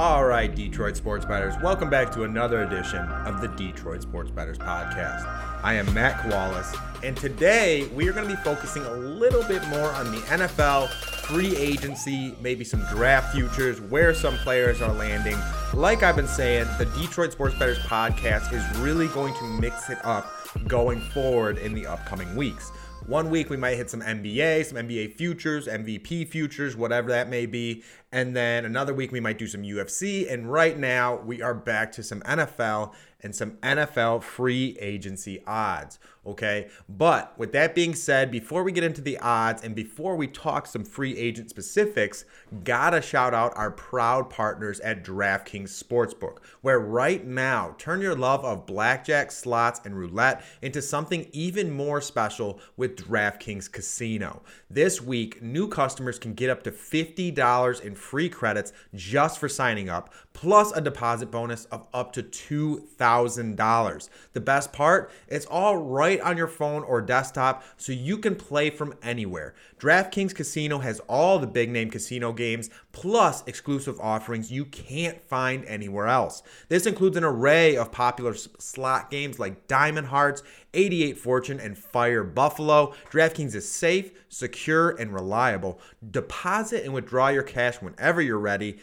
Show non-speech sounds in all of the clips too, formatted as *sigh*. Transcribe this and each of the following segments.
All right, Detroit Sports Betters, welcome back to another edition of the Detroit Sports Betters podcast. I am Matt Kowalas, and today we are going to be focusing a little bit more on the NFL, free agency, maybe some draft futures, where some players are landing. Like I've been saying, the Detroit Sports Betters podcast is really going to mix it up going forward in the upcoming weeks. One week we might hit some NBA, some NBA futures, MVP futures, whatever that may be. And then another week we might do some UFC. And right now we are back to some NFL and some NFL free agency odds. Okay. But with that being said, before we get into the odds and before we talk some free agent specifics, gotta shout out our proud partners at DraftKings Sportsbook, where right now, turn your love of blackjack, slots, and roulette into something even more special with DraftKings Casino. This week, new customers can get up to $50 in free credits just for signing up, plus a deposit bonus of up to $2,000. The best part, it's all right on your phone or desktop so you can play from anywhere. DraftKings Casino has all the big name casino games plus exclusive offerings you can't find anywhere else. This includes an array of popular slot games like Diamond Hearts 88 Fortune, and Fire Buffalo. DraftKings is safe, secure, and reliable. Deposit and withdraw your cash whenever you're ready.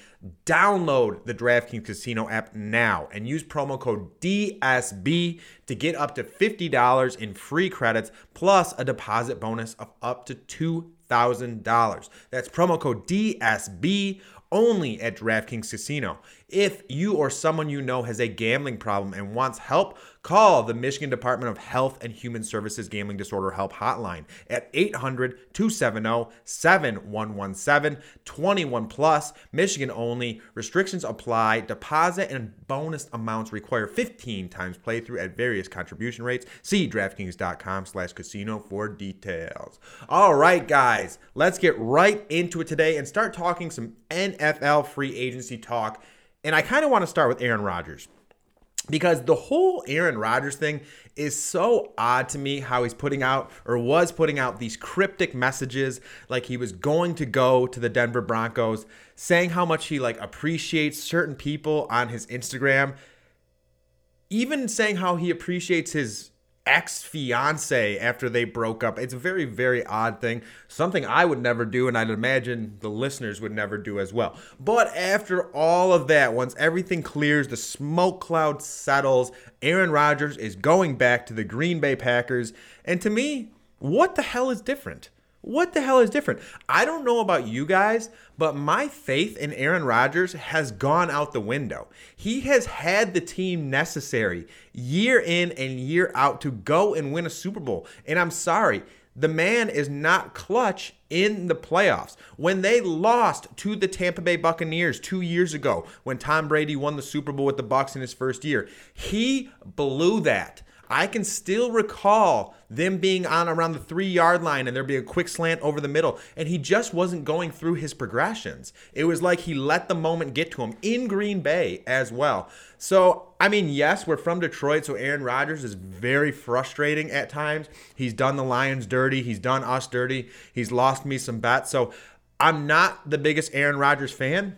Download the DraftKings Casino app now and use promo code DSB to get up to $50 in free credits plus a deposit bonus of up to $2,000. That's promo code DSB only at DraftKings Casino. If you or someone you know has a gambling problem and wants help, call the Michigan Department of Health and Human Services Gambling Disorder Help Hotline at 800 270 7117. 21 plus, Michigan only. Restrictions apply. Deposit and bonus amounts require 15 times playthrough at various contribution rates. See DraftKings.com slash casino for details. All right, guys, let's get right into it today and start talking some NFL free agency talk and I kind of want to start with Aaron Rodgers. Because the whole Aaron Rodgers thing is so odd to me how he's putting out or was putting out these cryptic messages like he was going to go to the Denver Broncos saying how much he like appreciates certain people on his Instagram even saying how he appreciates his ex fiance after they broke up. It's a very, very odd thing. Something I would never do, and I'd imagine the listeners would never do as well. But after all of that, once everything clears, the smoke cloud settles, Aaron Rodgers is going back to the Green Bay Packers. And to me, what the hell is different? What the hell is different? I don't know about you guys, but my faith in Aaron Rodgers has gone out the window. He has had the team necessary year in and year out to go and win a Super Bowl. And I'm sorry, the man is not clutch in the playoffs. When they lost to the Tampa Bay Buccaneers 2 years ago when Tom Brady won the Super Bowl with the Bucs in his first year, he blew that. I can still recall them being on around the three yard line and there'd be a quick slant over the middle. And he just wasn't going through his progressions. It was like he let the moment get to him in Green Bay as well. So, I mean, yes, we're from Detroit, so Aaron Rodgers is very frustrating at times. He's done the Lions dirty, he's done us dirty, he's lost me some bets. So, I'm not the biggest Aaron Rodgers fan,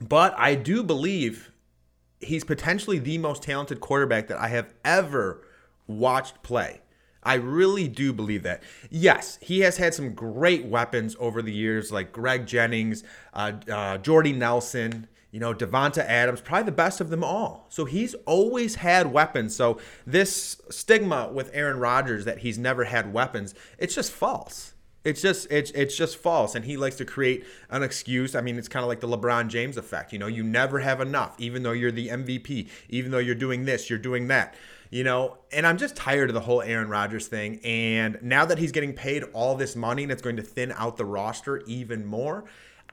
but I do believe he's potentially the most talented quarterback that I have ever watched play. I really do believe that. Yes, he has had some great weapons over the years, like Greg Jennings, uh, uh, Jordy Nelson, you know, Davante Adams, probably the best of them all. So he's always had weapons. So this stigma with Aaron Rodgers that he's never had weapons, it's just false. It's just it's it's just false, and he likes to create an excuse. I mean, it's kind of like the LeBron James effect. You know, you never have enough, even though you're the MVP, even though you're doing this, you're doing that. You know, and I'm just tired of the whole Aaron Rodgers thing. And now that he's getting paid all this money and it's going to thin out the roster even more,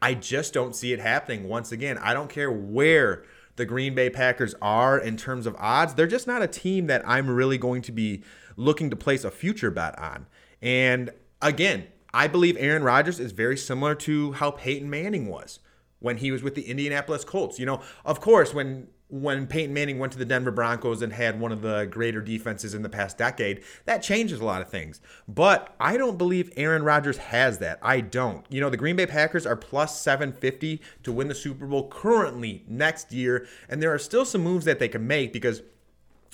I just don't see it happening once again. I don't care where the Green Bay Packers are in terms of odds. They're just not a team that I'm really going to be looking to place a future bet on. And again, I believe Aaron Rodgers is very similar to how Peyton Manning was when he was with the Indianapolis Colts. You know, of course, when when Peyton Manning went to the Denver Broncos and had one of the greater defenses in the past decade, that changes a lot of things. But I don't believe Aaron Rodgers has that. I don't. You know, the Green Bay Packers are plus 750 to win the Super Bowl currently next year, and there are still some moves that they can make because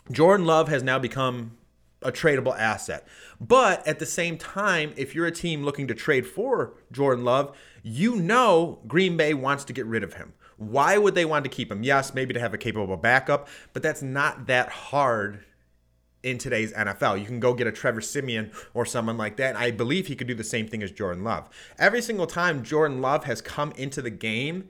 Jordan Love has now become a tradable asset. But at the same time, if you're a team looking to trade for Jordan Love, you know Green Bay wants to get rid of him. Why would they want to keep him? Yes, maybe to have a capable backup, but that's not that hard in today's NFL. You can go get a Trevor Siemian or someone like that. I believe he could do the same thing as Jordan Love. Every single time Jordan Love has come into the game,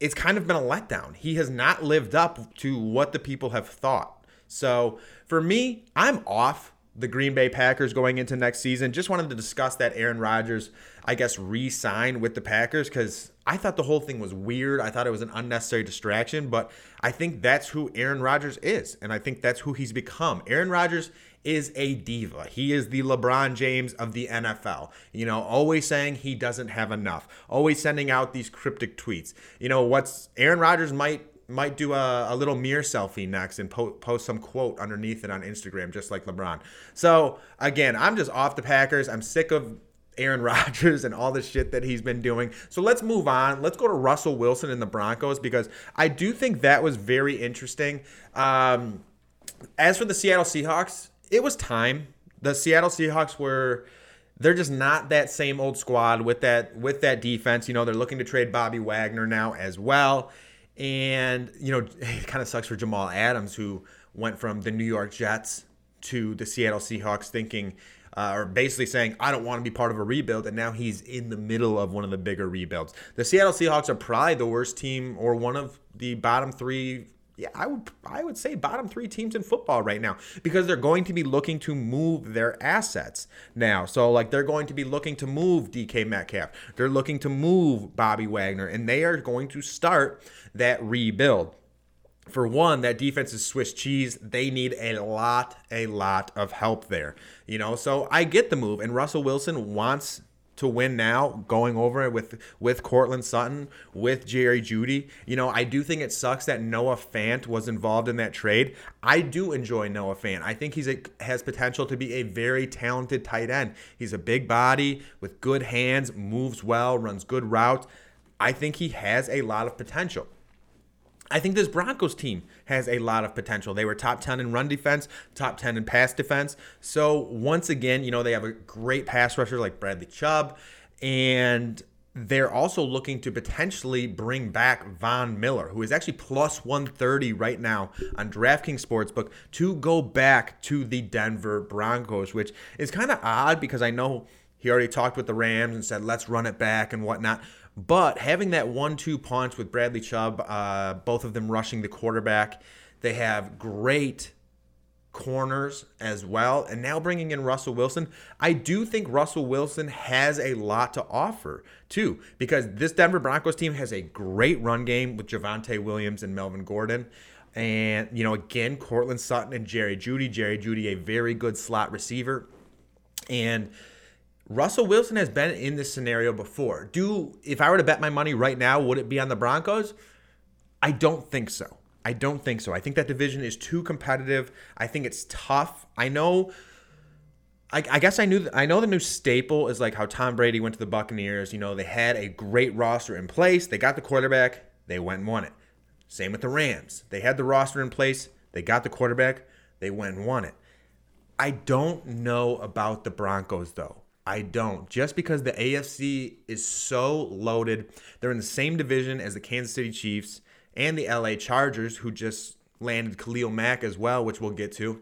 it's kind of been a letdown. He has not lived up to what the people have thought. So for me, I'm off the Green Bay Packers going into next season. Just wanted to discuss that Aaron Rodgers I guess, re sign with the Packers because I thought the whole thing was weird. I thought it was an unnecessary distraction, but I think that's who Aaron Rodgers is. And I think that's who he's become. Aaron Rodgers is a diva. He is the LeBron James of the NFL. You know, always saying he doesn't have enough, always sending out these cryptic tweets. You know, what's Aaron Rodgers might might do a, a little mirror selfie next and po- post some quote underneath it on Instagram, just like LeBron. So again, I'm just off the Packers. I'm sick of Aaron *laughs* Rodgers and all the shit that he's been doing. So let's move on. Let's go to Russell Wilson and the Broncos because I do think that was very interesting. Um, as for the Seattle Seahawks, it was time. The Seattle Seahawks were they're just not that same old squad with that with that defense. You know, they're looking to trade Bobby Wagner now as well. And, you know, *laughs* it kind of sucks for Jamal Adams who went from the New York Jets to the Seattle Seahawks thinking uh, or basically saying, I don't want to be part of a rebuild. And now he's in the middle of one of the bigger rebuilds. The Seattle Seahawks are probably the worst team or one of the bottom three. Yeah, I would I would say bottom three teams in football right now because they're going to be looking to move their assets now. So like they're going to be looking to move DK Metcalf. They're looking to move Bobby Wagner, and they are going to start that rebuild for one, that defense is Swiss cheese. They need a lot, a lot of help there. You know, so I get the move, and Russell Wilson wants to win now, going over it with with Courtland Sutton, with Jerry Jeudy. You know, I do think it sucks that Noah Fant was involved in that trade. I do enjoy Noah Fant. I think he's a, has potential to be a very talented tight end. He's a big body with good hands, moves well, runs good routes. I think he has a lot of potential. I think this Broncos team has a lot of potential. They were top 10 in run defense, top 10 in pass defense. So, once again, you know, they have a great pass rusher like Bradley Chubb, and they're also looking to potentially bring back Von Miller, who is actually plus 130 right now on DraftKings Sportsbook, to go back to the Denver Broncos, which is kind of odd because I know he already talked with the Rams and said, let's run it back and whatnot. But having that one-two punch with Bradley Chubb, uh, both of them rushing the quarterback, they have great corners as well, and now bringing in Russell Wilson. I do think Russell Wilson has a lot to offer too, because this Denver Broncos team has a great run game with Javonte Williams and Melvin Gordon. And, you know, again, Courtland Sutton and Jerry Jeudy. Jerry Jeudy, a very good slot receiver. And Russell Wilson has been in this scenario before. Do if I were to bet my money right now, would it be on the Broncos? I don't think so. I don't think so. I think that division is too competitive. I think it's tough. I know. I, I guess I knew. I know the new staple is like how Tom Brady went to the Buccaneers. You know, they had a great roster in place. They got the quarterback. They went and won it. Same with the Rams. They had the roster in place. They got the quarterback. They went and won it. I don't know about the Broncos though. I don't. Just because the AFC is so loaded, they're in the same division as the Kansas City Chiefs and the LA Chargers, who just landed Khalil Mack as well, which we'll get to.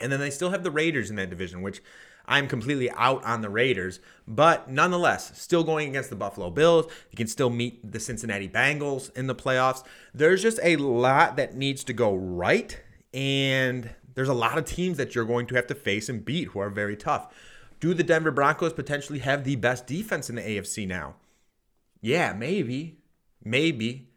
And then they still have the Raiders in that division, which I'm completely out on the Raiders. But nonetheless, still going against the Buffalo Bills. You can still meet the Cincinnati Bengals in the playoffs. There's just a lot that needs to go right. And there's a lot of teams that you're going to have to face and beat who are very tough. Do the Denver Broncos potentially have the best defense in the AFC now? Yeah, maybe. Maybe.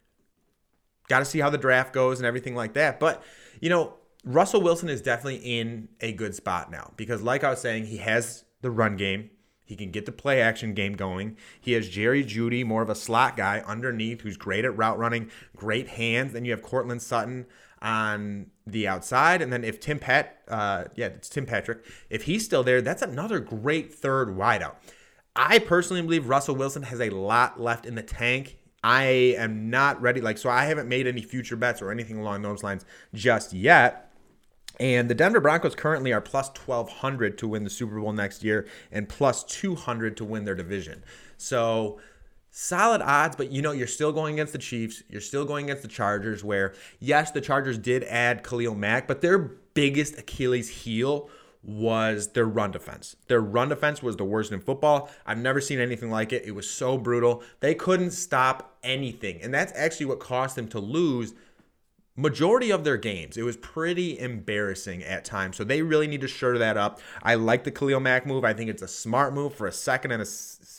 Got to see how the draft goes and everything like that. But, you know, Russell Wilson is definitely in a good spot now because, like I was saying, he has the run game. He can get the play action game going. He has Jerry Jeudy, more of a slot guy underneath, who's great at route running, great hands. Then you have Courtland Sutton on the outside, and then if Tim Pat, uh, yeah, it's Tim Patrick, if he's still there, that's another great third wideout. I personally believe Russell Wilson has a lot left in the tank. I am not ready, like, so I haven't made any future bets or anything along those lines just yet. And the Denver Broncos currently are plus 1,200 to win the Super Bowl next year and plus 200 to win their division. So solid odds, but you know, you're still going against the Chiefs. You're still going against the Chargers, where, yes, the Chargers did add Khalil Mack, but their biggest Achilles heel was their run defense. Their run defense was the worst in football. I've never seen anything like it. It was so brutal. They couldn't stop anything. And that's actually what cost them to lose majority of their games. It was pretty embarrassing at times. So they really need to shore that up. I like the Khalil Mack move. I think it's a smart move for a second and a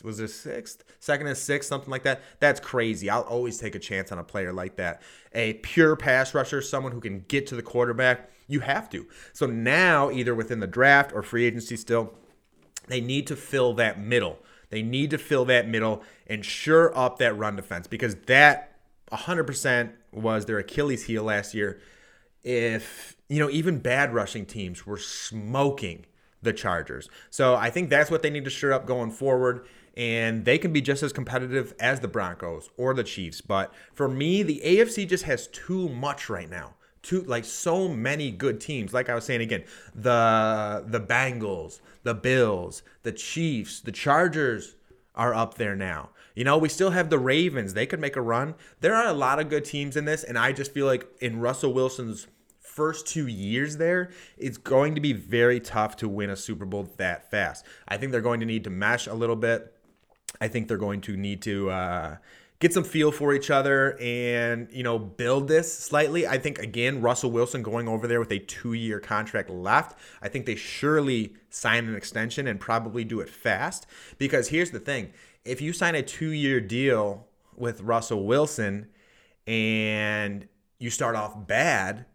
was it a sixth, second and sixth, something like that. That's crazy. I'll always take a chance on a player like that. A pure pass rusher, someone who can get to the quarterback. You have to. So now, either within the draft or free agency, still, they need to fill that middle. They need to fill that middle and shore up that run defense because that 100% was their Achilles heel last year. If, you know, even bad rushing teams were smoking the Chargers. So I think that's what they need to shore up going forward. And they can be just as competitive as the Broncos or the Chiefs. But for me, the AFC just has too much right now. Too like so many good teams. Like I was saying again, the the Bengals, the Bills, the Chiefs, the Chargers are up there now. You know, we still have the Ravens. They could make a run. There are a lot of good teams in this, and I just feel like in Russell Wilson's first two years there, it's going to be very tough to win a Super Bowl that fast. I think they're going to need to mesh a little bit. I think they're going to need to uh, get some feel for each other and you know build this slightly. I think again Russell Wilson going over there with a 2-year contract left. I think they surely sign an extension and probably do it fast because here's the thing if you sign a two year deal with Russell Wilson and you start off bad,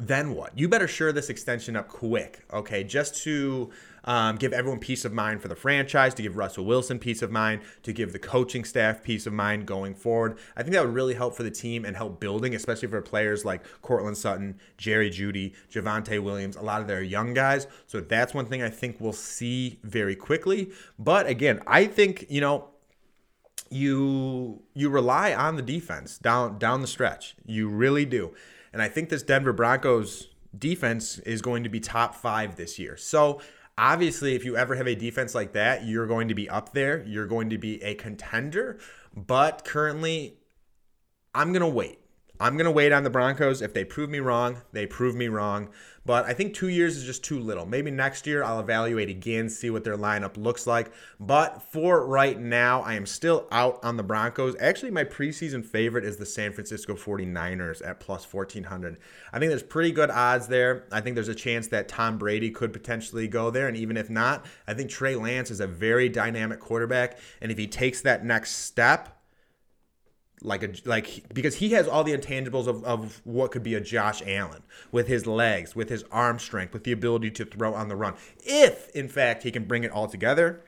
then what? You better shore this extension up quick, okay? Just to um, give everyone peace of mind for the franchise, to give Russell Wilson peace of mind, to give the coaching staff peace of mind going forward. I think that would really help for the team and help building, especially for players like Courtland Sutton, Jerry Jeudy, Javonte Williams, a lot of their young guys. So that's one thing I think we'll see very quickly. But again, I think, you know, you you rely on the defense down down the stretch. You really do. And I think this Denver Broncos defense is going to be top 5 this year. So Obviously, if you ever have a defense like that, you're going to be up there. You're going to be a contender. But currently, I'm going to wait. I'm going to wait on the Broncos. If they prove me wrong, they prove me wrong. But I think two years is just too little. Maybe next year I'll evaluate again, see what their lineup looks like. But for right now, I am still out on the Broncos. Actually, my preseason favorite is the San Francisco 49ers at plus 1400. I think there's pretty good odds there. I think there's a chance that Tom Brady could potentially go there. And even if not, I think Trey Lance is a very dynamic quarterback. And if he takes that next step, like a like because he has all the intangibles of, of what could be a Josh Allen with his legs, with his arm strength, with the ability to throw on the run. If in fact he can bring it all together,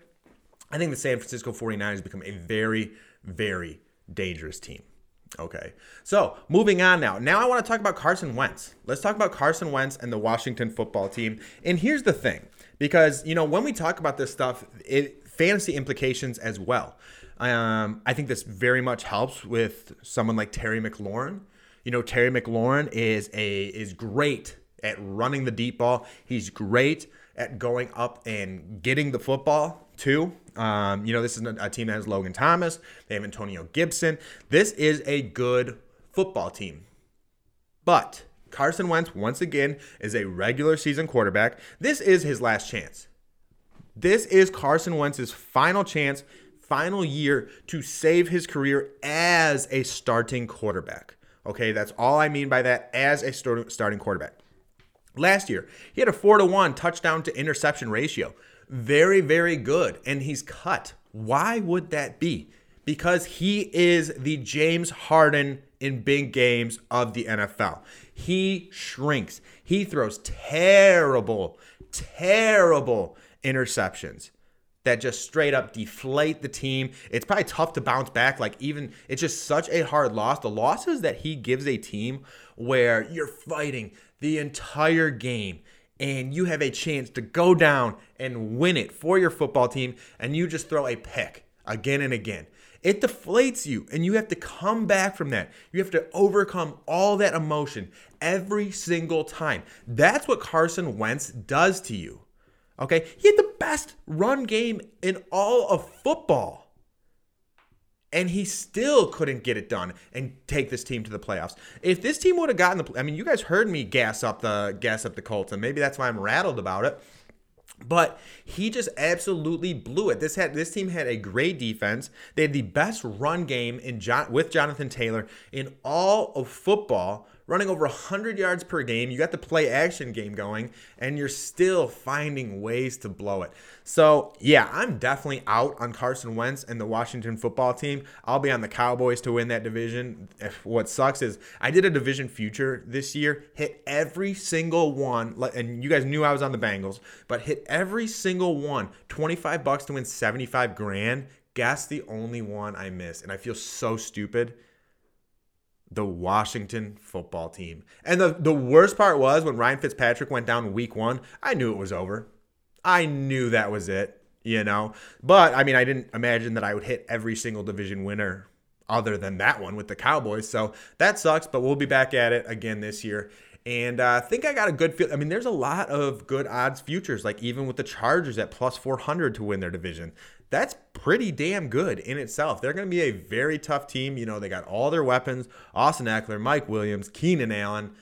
I think the San Francisco 49ers become a very very dangerous team. Okay. So, moving on now. Now I want to talk about Carson Wentz. Let's talk about Carson Wentz and the Washington football team. And here's the thing because, you know, when we talk about this stuff, it fantasy implications as well. Um, I think this very much helps with someone like Terry McLaurin. You know, Terry McLaurin is a is great at running the deep ball. He's great at going up and getting the football too. Um, you know, this is a team that has Logan Thomas. They have Antonio Gibson. This is a good football team. But Carson Wentz, once again, is a regular season quarterback. This is his last chance. This is Carson Wentz's final chance final year to save his career as a starting quarterback. Okay, that's all I mean by that as a starting quarterback. Last year, he had a 4 to 1 touchdown to interception ratio. Very, very good. And he's cut. Why would that be? Because he is the James Harden in big games of the NFL. He shrinks. He throws terrible, terrible interceptions that just straight up deflate the team. It's probably tough to bounce back. Like, even it's just such a hard loss. The losses that he gives a team where you're fighting the entire game and you have a chance to go down and win it for your football team, and you just throw a pick again and again. It deflates you, and you have to come back from that. You have to overcome all that emotion every single time. That's what Carson Wentz does to you. Okay? He had the best run game in all of football. And he still couldn't get it done and take this team to the playoffs. If this team would have gotten the I mean, you guys heard me gas up the gas up the Colts, and maybe that's why I'm rattled about it. But he just absolutely blew it. This had this team had a great defense. They had the best run game in John, with Jonathan Taylor in all of football running over 100 yards per game. You got the play action game going, and you're still finding ways to blow it. So, yeah, I'm definitely out on Carson Wentz and the Washington football team. I'll be on the Cowboys to win that division. What sucks is I did a division future this year, hit every single one, and you guys knew I was on the Bengals, but hit every single one, 25 bucks to win 75 grand. Guess the only one I missed, and I feel so stupid the Washington football team. And the, the worst part was when Ryan Fitzpatrick went down week one, I knew it was over. I knew that was it, you know? But I mean, I didn't imagine that I would hit every single division winner other than that one with the Cowboys. So that sucks, but we'll be back at it again this year. And uh, I think I got a good feel. I mean, there's a lot of good odds futures, like even with the Chargers at plus 400 to win their division that's pretty damn good in itself. They're going to be a very tough team. You know, they got all their weapons Austin Ekeler, Mike Williams, Keenan Allen.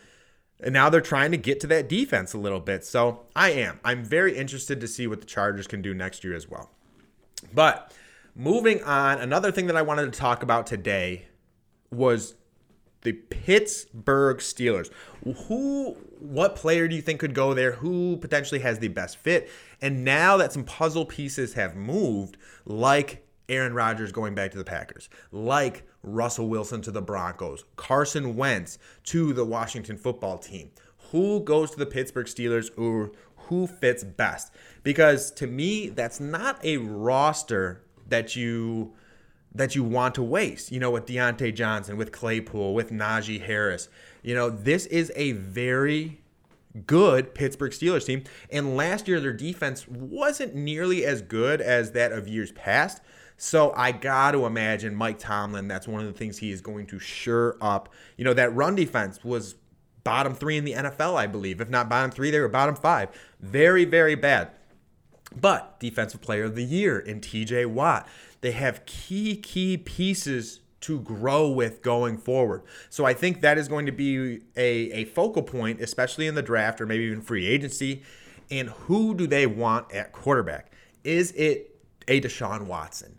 And now they're trying to get to that defense a little bit. So I am. I'm very interested to see what the Chargers can do next year as well. But moving on, another thing that I wanted to talk about today was the Pittsburgh Steelers. Who, what player do you think could go there? Who potentially has the best fit? And now that some puzzle pieces have moved, like Aaron Rodgers going back to the Packers, like Russell Wilson to the Broncos, Carson Wentz to the Washington football team, who goes to the Pittsburgh Steelers or who fits best? Because to me, that's not a roster that you that you want to waste. You know, with Diontae Johnson, with Claypool, with Najee Harris. You know, this is a very good Pittsburgh Steelers team. And last year, their defense wasn't nearly as good as that of years past. So I got to imagine Mike Tomlin, that's one of the things he is going to sure up. You know, that run defense was bottom three in the NFL, I believe. If not bottom three, they were bottom five. Very, very bad. But defensive player of the year in TJ Watt. They have key, key pieces to grow with going forward. So I think that is going to be a, a focal point, especially in the draft or maybe even free agency. And who do they want at quarterback? Is it a Deshaun Watson?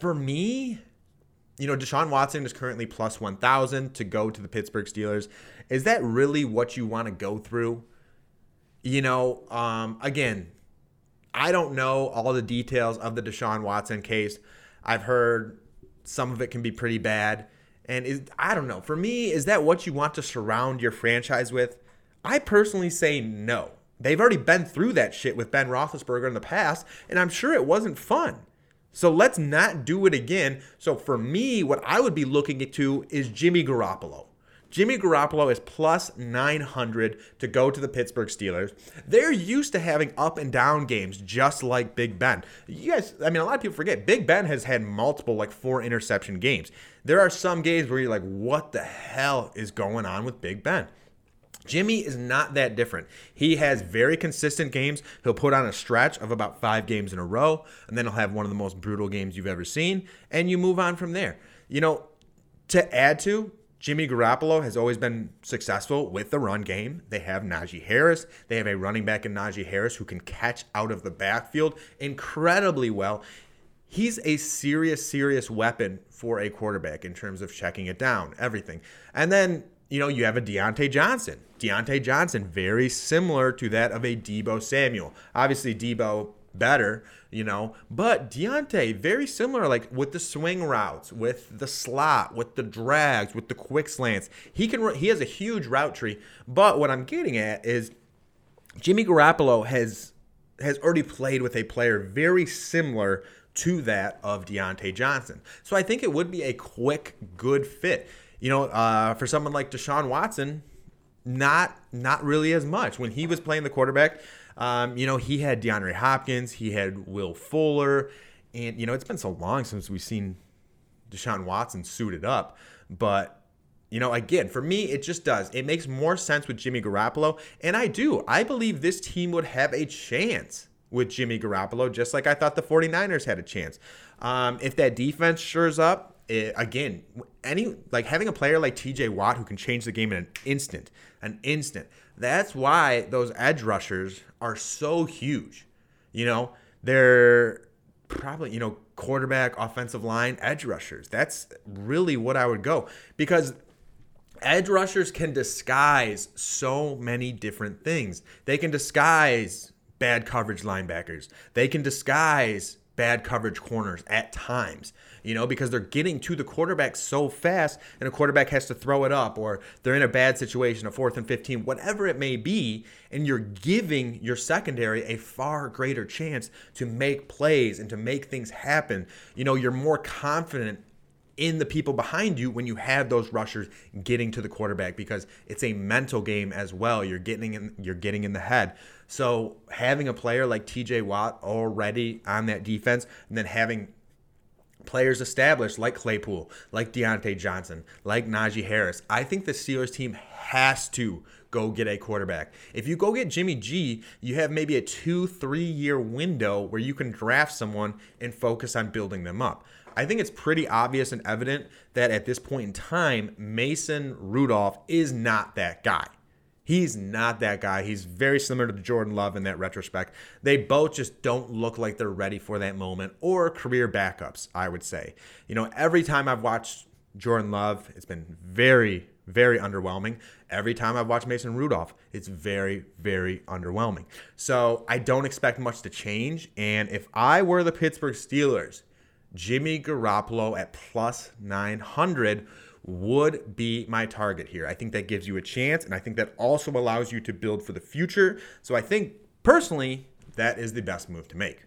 For me, you know, Deshaun Watson is currently plus 1,000 to go to the Pittsburgh Steelers. Is that really what you want to go through? You know, um, again, I don't know all the details of the Deshaun Watson case. I've heard some of it can be pretty bad. And is I don't know. For me, is that what you want to surround your franchise with? I personally say no. They've already been through that shit with Ben Roethlisberger in the past, and I'm sure it wasn't fun. So let's not do it again. So for me, what I would be looking to is Jimmy Garoppolo. Jimmy Garoppolo is plus 900 to go to the Pittsburgh Steelers. They're used to having up and down games just like Big Ben. You guys, I mean, a lot of people forget Big Ben has had multiple, like four interception games. There are some games where you're like, what the hell is going on with Big Ben? Jimmy is not that different. He has very consistent games. He'll put on a stretch of about five games in a row, and then he'll have one of the most brutal games you've ever seen, and you move on from there. You know, to add to, Jimmy Garoppolo has always been successful with the run game. They have Najee Harris. They have a running back in Najee Harris who can catch out of the backfield incredibly well. He's a serious, serious weapon for a quarterback in terms of checking it down, everything. And then, you know, you have a Diontae Johnson. Diontae Johnson, very similar to that of a Deebo Samuel. Obviously, Deebo better, you know. But Diontae, very similar, like with the swing routes, with the slot, with the drags, with the quick slants. He can he has a huge route tree. But what I'm getting at is Jimmy Garoppolo has has already played with a player very similar to that of Diontae Johnson. So I think it would be a quick, good fit. You know, uh, for someone like Deshaun Watson, not not really as much. When he was playing the quarterback, um, you know, he had DeAndre Hopkins, he had Will Fuller, and you know, it's been so long since we've seen Deshaun Watson suited up. But you know, again, for me, it just does. It makes more sense with Jimmy Garoppolo, and I do. I believe this team would have a chance with Jimmy Garoppolo, just like I thought the 49ers had a chance. Um, if that defense shores up, it, again, any like having a player like TJ Watt who can change the game in an instant, an instant. That's why those edge rushers are so huge. You know, they're probably, you know, quarterback, offensive line, edge rushers. That's really what I would go because edge rushers can disguise so many different things. They can disguise bad coverage linebackers. They can disguise bad coverage corners at times, you know, because they're getting to the quarterback so fast and a quarterback has to throw it up or they're in a bad situation, a fourth and 15, whatever it may be, and you're giving your secondary a far greater chance to make plays and to make things happen. You know, you're more confident in the people behind you when you have those rushers getting to the quarterback because it's a mental game as well. You're getting in you're getting in the head. So having a player like TJ Watt already on that defense and then having players established like Claypool, like Diontae Johnson, like Najee Harris, I think the Steelers team has to go get a quarterback. If you go get Jimmy G, you have maybe a two, three year window where you can draft someone and focus on building them up. I think it's pretty obvious and evident that at this point in time, Mason Rudolph is not that guy. He's not that guy. He's very similar to Jordan Love in that retrospect. They both just don't look like they're ready for that moment or career backups, I would say. You know, every time I've watched Jordan Love, it's been very, very underwhelming. Every time I've watched Mason Rudolph, it's very, very underwhelming. So I don't expect much to change. And if I were the Pittsburgh Steelers, Jimmy Garoppolo at plus 900 would be my target here. I think that gives you a chance, and I think that also allows you to build for the future. So I think personally, that is the best move to make.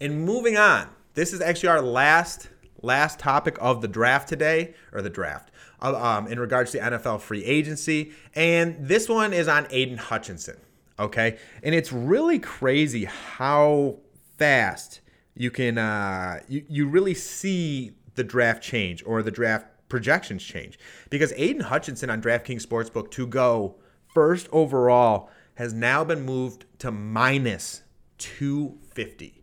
And moving on, this is actually our last last topic of the draft today, or the draft, um, in regards to NFL free agency. And this one is on Aidan Hutchinson. Okay, and it's really crazy how fast you can uh, you, you really see the draft change or the draft projections change because Aidan Hutchinson on DraftKings Sportsbook to go first overall has now been moved to minus 250.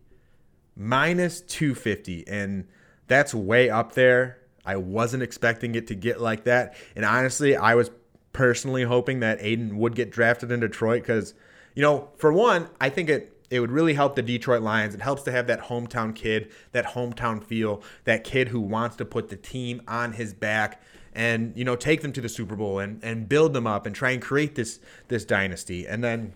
Minus 250 and that's way up there. I wasn't expecting it to get like that. And honestly, I was personally hoping that Aidan would get drafted in Detroit cuz you know, for one, I think it it would really help the Detroit Lions. It helps to have that hometown kid, that hometown feel, that kid who wants to put the team on his back and you know take them to the Super Bowl and and build them up and try and create this this dynasty. And then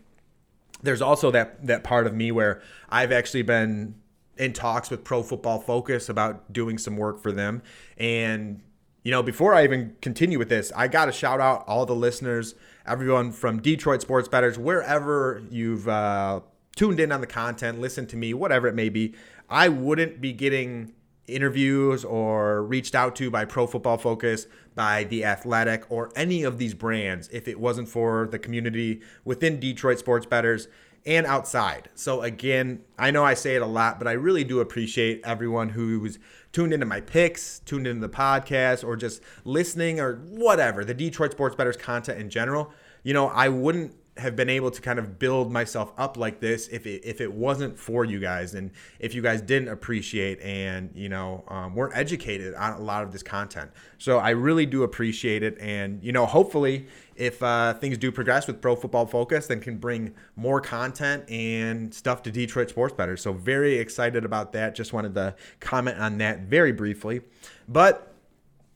there's also that that part of me where I've actually been in talks with Pro Football Focus about doing some work for them and you know, before I even continue with this, I got to shout out all the listeners, everyone from Detroit Sports Betters, wherever you've uh, tuned in on the content, listened to me, whatever it may be, I wouldn't be getting interviews or reached out to by Pro Football Focus, by The Athletic, or any of these brands if it wasn't for the community within Detroit Sports Betters and outside. So again, I know I say it a lot, but I really do appreciate everyone who's tuned into my picks, tuned into the podcast, or just listening or whatever, the Detroit Sports Betters content in general. You know, I wouldn't have been able to kind of build myself up like this if it, if it wasn't for you guys and if you guys didn't appreciate and you know um, weren't educated on a lot of this content. So i really do appreciate it. And you know hopefully if uh, things do progress with pro football focus then can bring more content and stuff to detroit sports better. So very excited about that. Just wanted to comment on that very briefly. But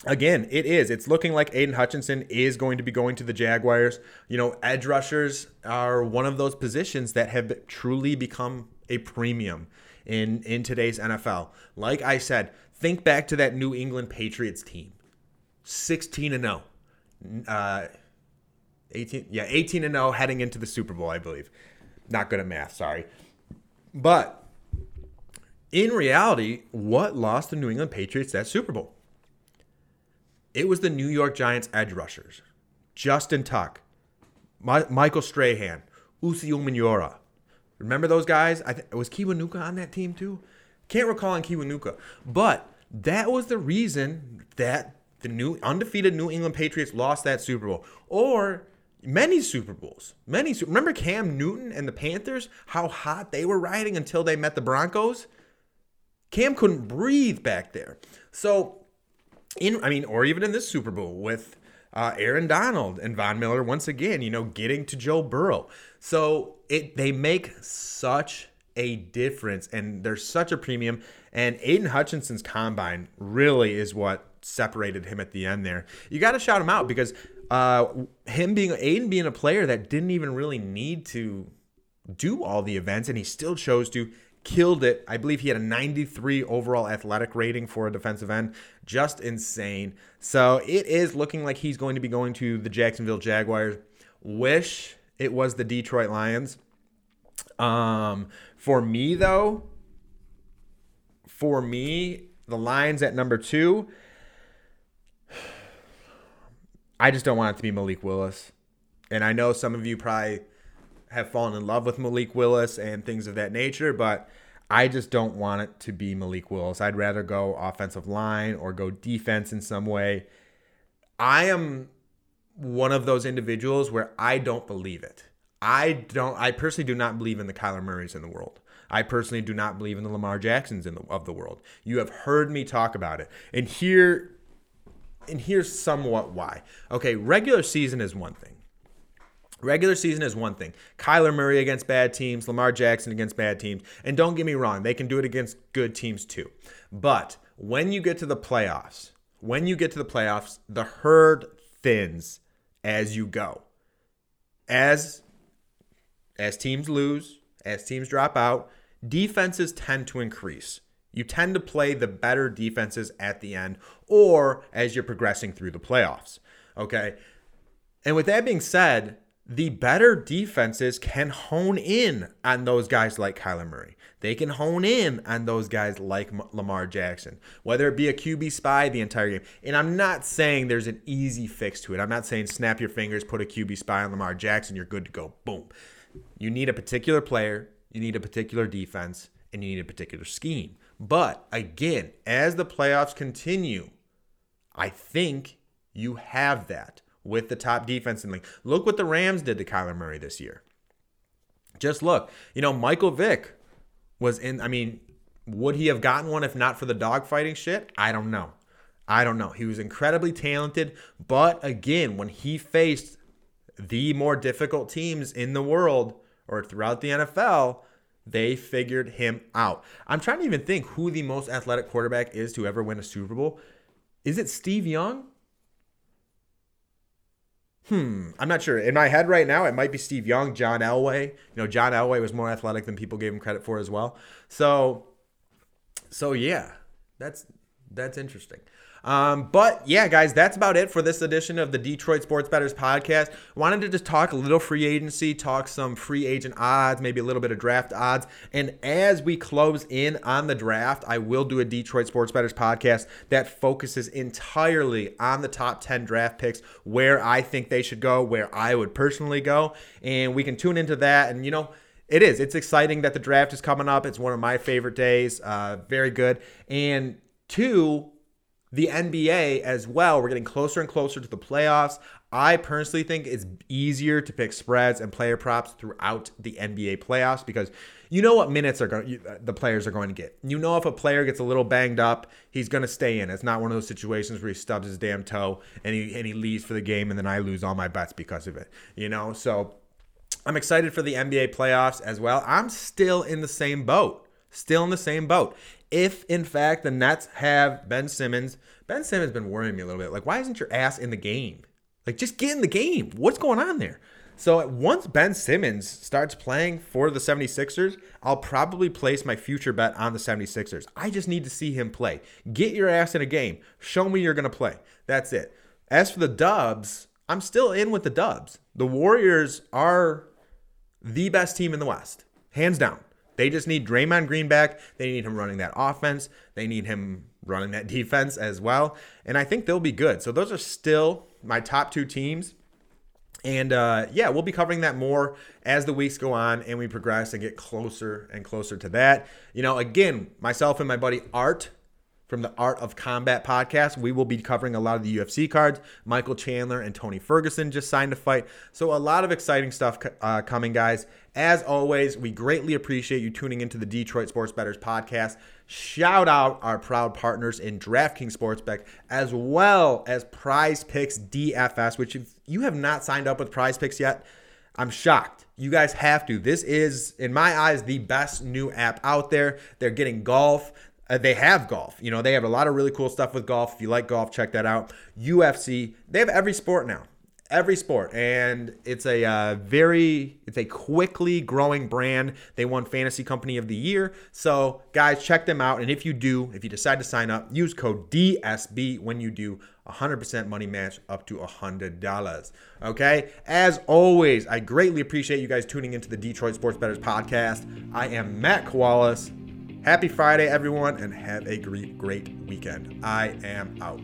again, it is. It's looking like Aidan Hutchinson is going to be going to the Jaguars. You know, edge rushers are one of those positions that have truly become a premium in in today's NFL. Like I said, think back to that New England Patriots team. 16 and 0. Uh 18 yeah, 18 and 0 heading into the Super Bowl, I believe. Not good at math, sorry. But in reality, what lost the New England Patriots that Super Bowl? It was the New York Giants edge rushers. Justin Tuck, My- Michael Strahan, Osi Umenyiora. Remember those guys? I th- was Kiwanuka on that team too? Can't recall on Kiwanuka. But that was the reason that the new undefeated New England Patriots lost that Super Bowl. Or many Super Bowls. Many remember Cam Newton and the Panthers, how hot they were riding until they met the Broncos? Cam couldn't breathe back there. So in I mean, or even in this Super Bowl with uh, Aaron Donald and Von Miller once again, you know, getting to Joe Burrow. So it they make such a difference and there's such a premium. And Aidan Hutchinson's combine really is what separated him at the end there. You got to shout him out because uh, him being Aidan being a player that didn't even really need to do all the events and he still chose to killed it. I believe he had a 93 overall athletic rating for a defensive end. Just insane. So it is looking like he's going to be going to the Jacksonville Jaguars. Wish it was the Detroit Lions. Um, for me, though, for me, the Lions at number two, *sighs* I just don't want it to be Malik Willis. And I know some of you probably have fallen in love with Malik Willis and things of that nature, but I just don't want it to be Malik Willis. I'd rather go offensive line or go defense in some way. I am one of those individuals where I don't believe it. I don't I personally do not believe in the Kyler Murrays in the world. I personally do not believe in the Lamar Jacksons in the, of the world. You have heard me talk about it. And here and here's somewhat why. Okay, regular season is one thing. Regular season is one thing. Kyler Murray against bad teams, Lamar Jackson against bad teams. And don't get me wrong, they can do it against good teams too. But when you get to the playoffs, when you get to the playoffs, the herd thins as you go. As as teams lose, as teams drop out, defenses tend to increase. You tend to play the better defenses at the end or as you're progressing through the playoffs. Okay? And with that being said, the better defenses can hone in on those guys like Kyler Murray. They can hone in on those guys like Lamar Jackson, whether it be a QB spy the entire game. And I'm not saying there's an easy fix to it. I'm not saying snap your fingers, put a QB spy on Lamar Jackson, you're good to go. Boom. You need a particular player, you need a particular defense, and you need a particular scheme. But again, as the playoffs continue, I think you have that with the top defense in the league. Look what the Rams did to Kyler Murray this year. Just look. You know, Michael Vick was in, I mean, would he have gotten one if not for the dogfighting shit? I don't know. I don't know. He was incredibly talented, but again, when he faced the more difficult teams in the world or throughout the NFL, they figured him out. I'm trying to even think who the most athletic quarterback is to ever win a Super Bowl. Is it Steve Young? Hmm, I'm not sure. In my head right now, it might be Steve Young, John Elway. You know, John Elway was more athletic than people gave him credit for as well. So, so yeah, that's that's interesting. Um, but yeah, guys, that's about it for this edition of the Detroit Sports Betters podcast. Wanted to just talk a little free agency, talk some free agent odds, maybe a little bit of draft odds. And as we close in on the draft, I will do a Detroit Sports Betters podcast that focuses entirely on the top 10 draft picks, where I think they should go, where I would personally go. And we can tune into that. And, you know, it is. It's exciting that the draft is coming up. It's one of my favorite days. Uh, very good. And two, the NBA as well. We're getting closer and closer to the playoffs. I personally think it's easier to pick spreads and player props throughout the NBA playoffs because you know what minutes are going uh, the players are going to get. You know if a player gets a little banged up, he's going to stay in. It's not one of those situations where he stubs his damn toe and he and he leaves for the game and then I lose all my bets because of it. You know, so I'm excited for the NBA playoffs as well. I'm still in the same boat. Still in the same boat if in fact the Nets have Ben Simmons, Ben Simmons has been worrying me a little bit. Like, why isn't your ass in the game? Like, just get in the game. What's going on there? So once Ben Simmons starts playing for the 76ers, I'll probably place my future bet on the 76ers. I just need to see him play. Get your ass in a game. Show me you're going to play. That's it. As for the Dubs, I'm still in with the Dubs. The Warriors are the best team in the West, hands down. They just need Draymond Green back. They need him running that offense. They need him running that *laughs* defense as well. And I think they'll be good. So those are still my top two teams. And uh, yeah, we'll be covering that more as the weeks go on and we progress and get closer and closer to that. You know, again, myself and my buddy Art from the Art of Combat podcast. We will be covering a lot of the UFC cards. Michael Chandler and Tony Ferguson just signed a fight. So, a lot of exciting stuff uh, coming, guys. As always, we greatly appreciate you tuning into the Detroit Sports Betters podcast. Shout out our proud partners in DraftKings Sportsbook, as well as Prize Picks DFS, which if you have not signed up with Prize Picks yet, I'm shocked. You guys have to. This is, in my eyes, the best new app out there. They're getting golf. Uh, they have golf. You know, they have a lot of really cool stuff with golf. If you like golf, check that out. UFC, they have every sport now. Every sport, and it's a uh, very, it's a quickly growing brand. They won Fantasy Company of the Year, so guys, check them out. And if you do, if you decide to sign up, use code DSB when you do. 100% money match up to $100. Okay? As always, I greatly appreciate you guys tuning into the Detroit Sports Betters podcast. I am Matt Koalas. Happy Friday, everyone, and have a great, great weekend. I am out.